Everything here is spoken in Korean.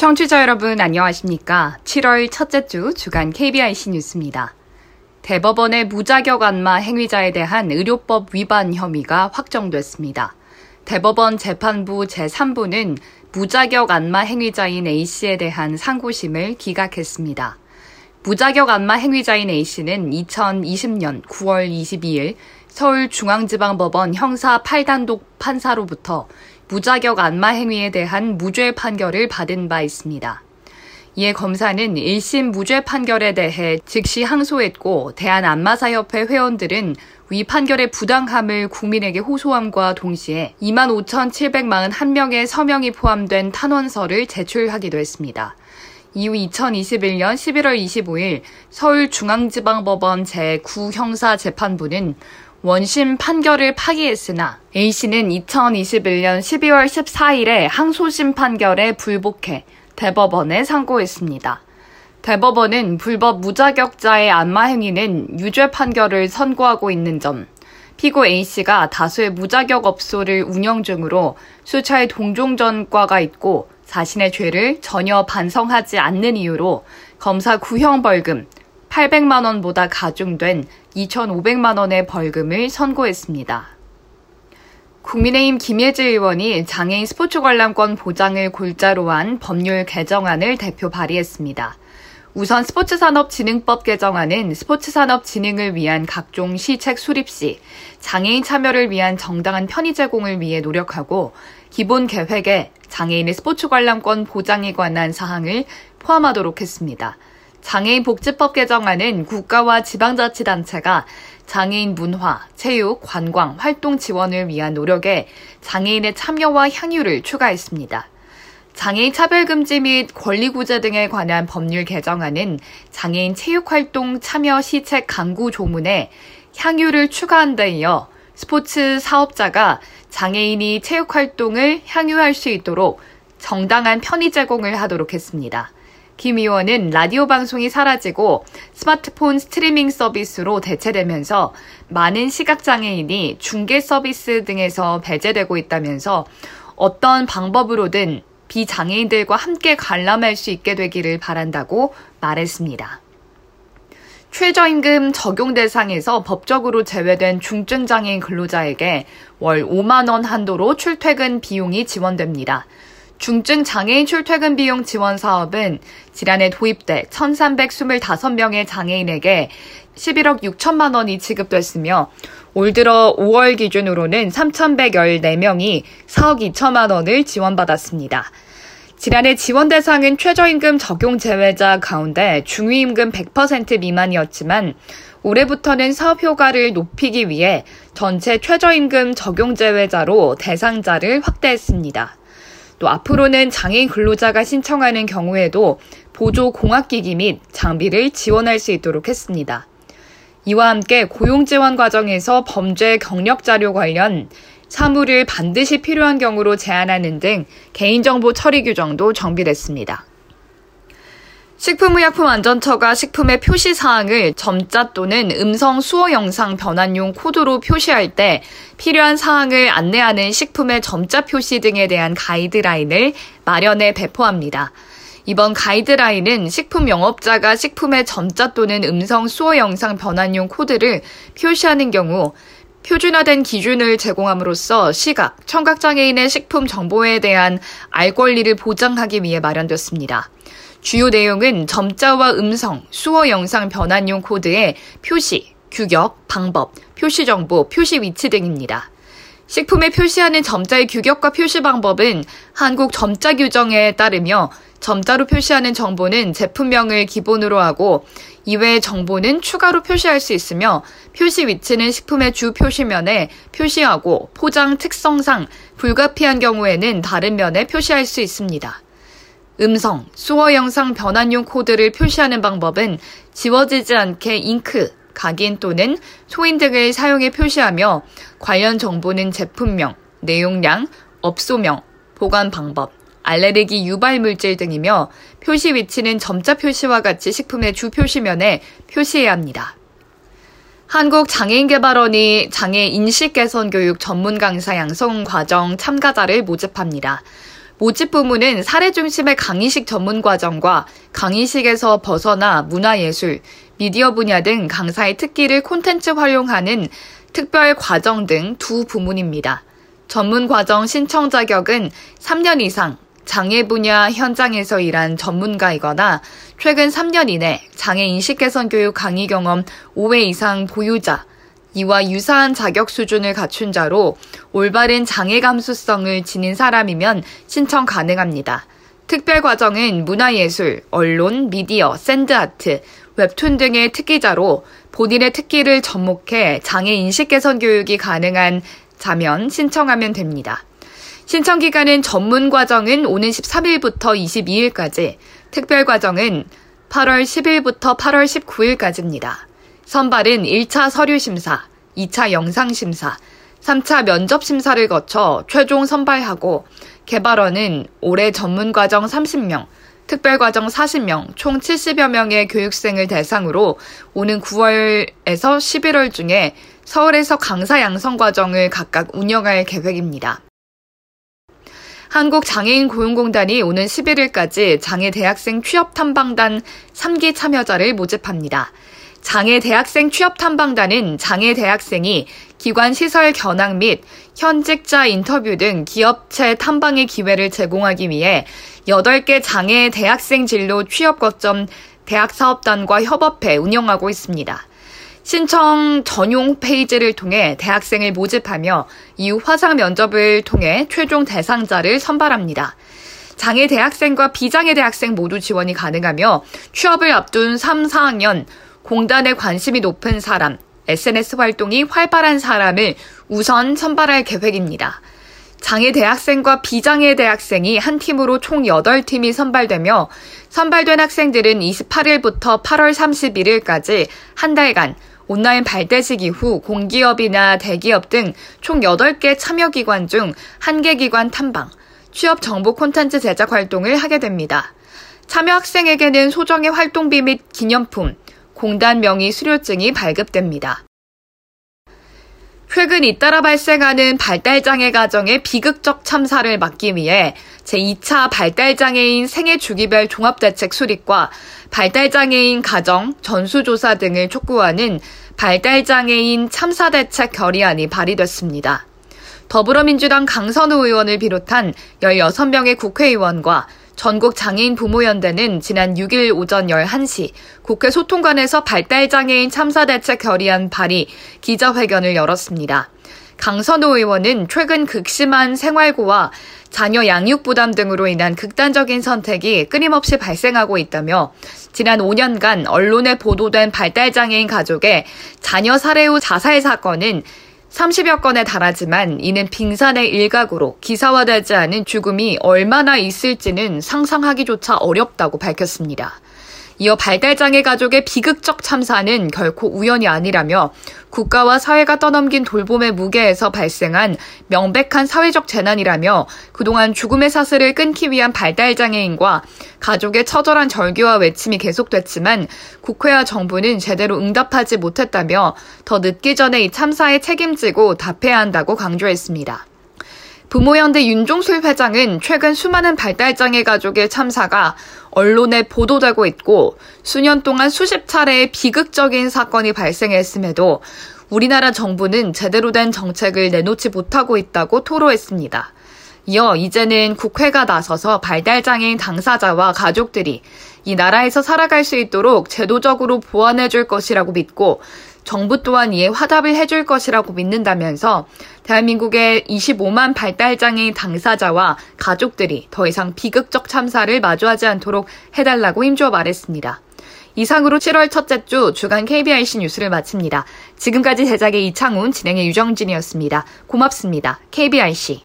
청취자 여러분 안녕하십니까? 7월 첫째 주 주간 KBIC 뉴스입니다. 대법원의 무자격 안마 행위자에 대한 의료법 위반 혐의가 확정됐습니다. 대법원 재판부 제3부는 무자격 안마 행위자인 A씨에 대한 상고심을 기각했습니다. 무자격 안마 행위자인 A씨는 2020년 9월 22일 서울중앙지방법원 형사 8단독 판사로부터 무자격 안마 행위에 대한 무죄 판결을 받은 바 있습니다. 이에 검사는 1심 무죄 판결에 대해 즉시 항소했고 대한안마사협회 회원들은 위 판결의 부당함을 국민에게 호소함과 동시에 25,741명의 서명이 포함된 탄원서를 제출하기도 했습니다. 이후 2021년 11월 25일 서울중앙지방법원 제9형사재판부는 원심 판결을 파기했으나 A씨는 2021년 12월 14일에 항소심 판결에 불복해 대법원에 상고했습니다. 대법원은 불법 무자격자의 안마 행위는 유죄 판결을 선고하고 있는 점, 피고 A씨가 다수의 무자격 업소를 운영 중으로 수차의 동종 전과가 있고 자신의 죄를 전혀 반성하지 않는 이유로 검사 구형 벌금 800만 원보다 가중된 2,500만 원의 벌금을 선고했습니다. 국민의힘 김예지 의원이 장애인 스포츠 관람권 보장을 골자로 한 법률 개정안을 대표 발의했습니다. 우선 스포츠산업진흥법 개정안은 스포츠산업 진흥을 위한 각종 시책 수립 시 장애인 참여를 위한 정당한 편의 제공을 위해 노력하고 기본 계획에 장애인의 스포츠 관람권 보장에 관한 사항을 포함하도록 했습니다. 장애인 복지법 개정안은 국가와 지방자치단체가 장애인 문화, 체육, 관광, 활동 지원을 위한 노력에 장애인의 참여와 향유를 추가했습니다. 장애인 차별금지 및 권리구제 등에 관한 법률 개정안은 장애인 체육활동 참여 시책 강구 조문에 향유를 추가한 데 이어 스포츠 사업자가 장애인이 체육활동을 향유할 수 있도록 정당한 편의 제공을 하도록 했습니다. 김 의원은 라디오 방송이 사라지고 스마트폰 스트리밍 서비스로 대체되면서 많은 시각장애인이 중개 서비스 등에서 배제되고 있다면서 어떤 방법으로든 비장애인들과 함께 관람할 수 있게 되기를 바란다고 말했습니다. 최저임금 적용 대상에서 법적으로 제외된 중증장애인 근로자에게 월 5만원 한도로 출퇴근 비용이 지원됩니다. 중증 장애인 출퇴근 비용 지원 사업은 지난해 도입돼 1,325명의 장애인에게 11억 6천만 원이 지급됐으며 올 들어 5월 기준으로는 3,114명이 4억 2천만 원을 지원받았습니다. 지난해 지원 대상은 최저임금 적용 제외자 가운데 중위임금 100% 미만이었지만 올해부터는 사업 효과를 높이기 위해 전체 최저임금 적용 제외자로 대상자를 확대했습니다. 또 앞으로는 장애인 근로자가 신청하는 경우에도 보조 공학기기 및 장비를 지원할 수 있도록 했습니다. 이와 함께 고용 지원 과정에서 범죄 경력 자료 관련 사물을 반드시 필요한 경우로 제한하는 등 개인정보 처리 규정도 정비됐습니다. 식품의약품안전처가 식품의 표시 사항을 점자 또는 음성 수어 영상 변환용 코드로 표시할 때 필요한 사항을 안내하는 식품의 점자 표시 등에 대한 가이드라인을 마련해 배포합니다. 이번 가이드라인은 식품 영업자가 식품의 점자 또는 음성 수어 영상 변환용 코드를 표시하는 경우 표준화된 기준을 제공함으로써 시각, 청각장애인의 식품 정보에 대한 알 권리를 보장하기 위해 마련됐습니다. 주요 내용은 점자와 음성, 수어 영상 변환용 코드의 표시, 규격, 방법, 표시 정보, 표시 위치 등입니다. 식품에 표시하는 점자의 규격과 표시 방법은 한국 점자 규정에 따르며 점자로 표시하는 정보는 제품명을 기본으로 하고 이외의 정보는 추가로 표시할 수 있으며 표시 위치는 식품의 주 표시면에 표시하고 포장 특성상 불가피한 경우에는 다른 면에 표시할 수 있습니다. 음성, 수어 영상 변환용 코드를 표시하는 방법은 지워지지 않게 잉크, 각인 또는 소인 등을 사용해 표시하며 관련 정보는 제품명, 내용량, 업소명, 보관 방법, 알레르기 유발 물질 등이며 표시 위치는 점자 표시와 같이 식품의 주 표시면에 표시해야 합니다. 한국장애인개발원이 장애 인식 개선 교육 전문 강사 양성 과정 참가자를 모집합니다. 모집 부문은 사례 중심의 강의식 전문 과정과 강의식에서 벗어나 문화예술, 미디어 분야 등 강사의 특기를 콘텐츠 활용하는 특별 과정 등 두 부문입니다. 전문 과정 신청 자격은 3년 이상 장애 분야 현장에서 일한 전문가이거나 최근 3년 이내 장애 인식 개선 교육 강의 경험 5회 이상 보유자, 이와 유사한 자격 수준을 갖춘 자로 올바른 장애 감수성을 지닌 사람이면 신청 가능합니다. 특별 과정은 문화예술, 언론, 미디어, 샌드아트, 웹툰 등의 특기자로 본인의 특기를 접목해 장애 인식 개선 교육이 가능한 자면 신청하면 됩니다. 신청 기간은 전문 과정은 오는 13일부터 22일까지, 특별 과정은 8월 10일부터 8월 19일까지입니다. 선발은 1차 서류 심사, 2차 영상 심사, 3차 면접 심사를 거쳐 최종 선발하고 개발원은 올해 전문 과정 30명, 특별 과정 40명, 총 70여 명의 교육생을 대상으로 오는 9월에서 11월 중에 서울에서 강사 양성 과정을 각각 운영할 계획입니다. 한국장애인 고용공단이 오는 11일까지 장애 대학생 취업 탐방단 3기 참여자를 모집합니다. 장애 대학생 취업 탐방단은 장애 대학생이 기관 시설 견학 및 현직자 인터뷰 등 기업체 탐방의 기회를 제공하기 위해 8개 장애 대학생 진로 취업 거점 대학 사업단과 협업해 운영하고 있습니다. 신청 전용 페이지를 통해 대학생을 모집하며 이후 화상 면접을 통해 최종 대상자를 선발합니다. 장애 대학생과 비장애 대학생 모두 지원이 가능하며 취업을 앞둔 3, 4학년 공단에 관심이 높은 사람, SNS 활동이 활발한 사람을 우선 선발할 계획입니다. 장애 대학생과 비장애 대학생이 한 팀으로 총 8팀이 선발되며 선발된 학생들은 28일부터 8월 31일까지 한 달간 온라인 발대식 이후 공기업이나 대기업 등 총 8개 참여기관 중 1개 기관 탐방, 취업 정보 콘텐츠 제작 활동을 하게 됩니다. 참여 학생에게는 소정의 활동비 및 기념품, 공단 명의 수료증이 발급됩니다. 최근 잇따라 발생하는 발달장애 가정의 비극적 참사를 막기 위해 제2차 발달장애인 생애 주기별 종합대책 수립과 발달장애인 가정 전수조사 등을 촉구하는 발달장애인 참사대책 결의안이 발의됐습니다. 더불어민주당 강선우 의원을 비롯한 16명의 국회의원과 전국 장애인 부모연대는 지난 6일 오전 11시 국회 소통관에서 발달장애인 참사대책 결의안 발의 기자회견을 열었습니다. 강선호 의원은 최근 극심한 생활고와 자녀 양육 부담 등으로 인한 극단적인 선택이 끊임없이 발생하고 있다며 지난 5년간 언론에 보도된 발달장애인 가족의 자녀 살해 후 자살 사건은 30여 건에 달하지만 이는 빙산의 일각으로 기사화되지 않은 죽음이 얼마나 있을지는 상상하기조차 어렵다고 밝혔습니다. 이어 발달장애 가족의 비극적 참사는 결코 우연이 아니라며 국가와 사회가 떠넘긴 돌봄의 무게에서 발생한 명백한 사회적 재난이라며 그동안 죽음의 사슬을 끊기 위한 발달장애인과 가족의 처절한 절규와 외침이 계속됐지만 국회와 정부는 제대로 응답하지 못했다며 더 늦기 전에 이 참사에 책임지고 답해야 한다고 강조했습니다. 부모연대 윤종술 회장은 최근 수많은 발달장애 가족의 참사가 언론에 보도되고 있고 수년 동안 수십 차례의 비극적인 사건이 발생했음에도 우리나라 정부는 제대로 된 정책을 내놓지 못하고 있다고 토로했습니다. 이어 이제는 국회가 나서서 발달장애인 당사자와 가족들이 이 나라에서 살아갈 수 있도록 제도적으로 보완해 줄 것이라고 믿고 정부 또한 이에 화답을 해줄 것이라고 믿는다면서 대한민국의 25만 발달장애인 당사자와 가족들이 더 이상 비극적 참사를 마주하지 않도록 해달라고 힘주어 말했습니다. 이상으로 7월 첫째 주 주간 KBIC 뉴스를 마칩니다. 지금까지 제작의 이창훈, 진행의 유정진이었습니다. 고맙습니다. KBIC.